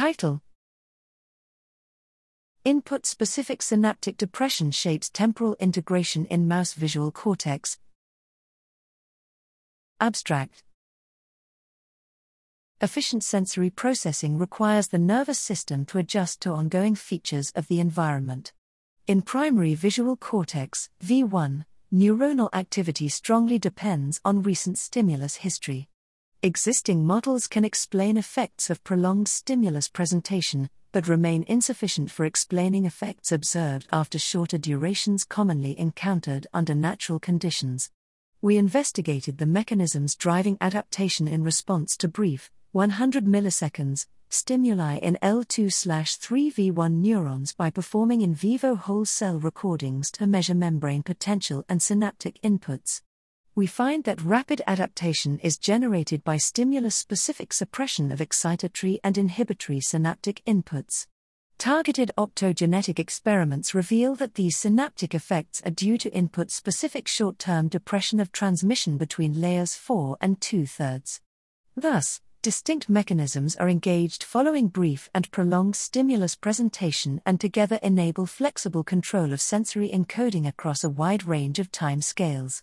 Title Input specific synaptic depression shapes temporal integration in mouse visual cortex. Abstract Efficient sensory processing requires the nervous system to adjust to ongoing features of the environment. In primary visual cortex, V1, neuronal activity strongly depends on recent stimulus history. Existing models can explain effects of prolonged stimulus presentation, but remain insufficient for explaining effects observed after shorter durations commonly encountered under natural conditions. We investigated the mechanisms driving adaptation in response to brief, 100 milliseconds, stimuli in L2 3V1 neurons by performing in vivo whole cell recordings to measure membrane potential and synaptic inputs. We find that rapid adaptation is generated by stimulus specific suppression of excitatory and inhibitory synaptic inputs. Targeted optogenetic experiments reveal that these synaptic effects are due to input specific short term depression of transmission between layers 4 and 2 thirds. Thus, distinct mechanisms are engaged following brief and prolonged stimulus presentation and together enable flexible control of sensory encoding across a wide range of time scales.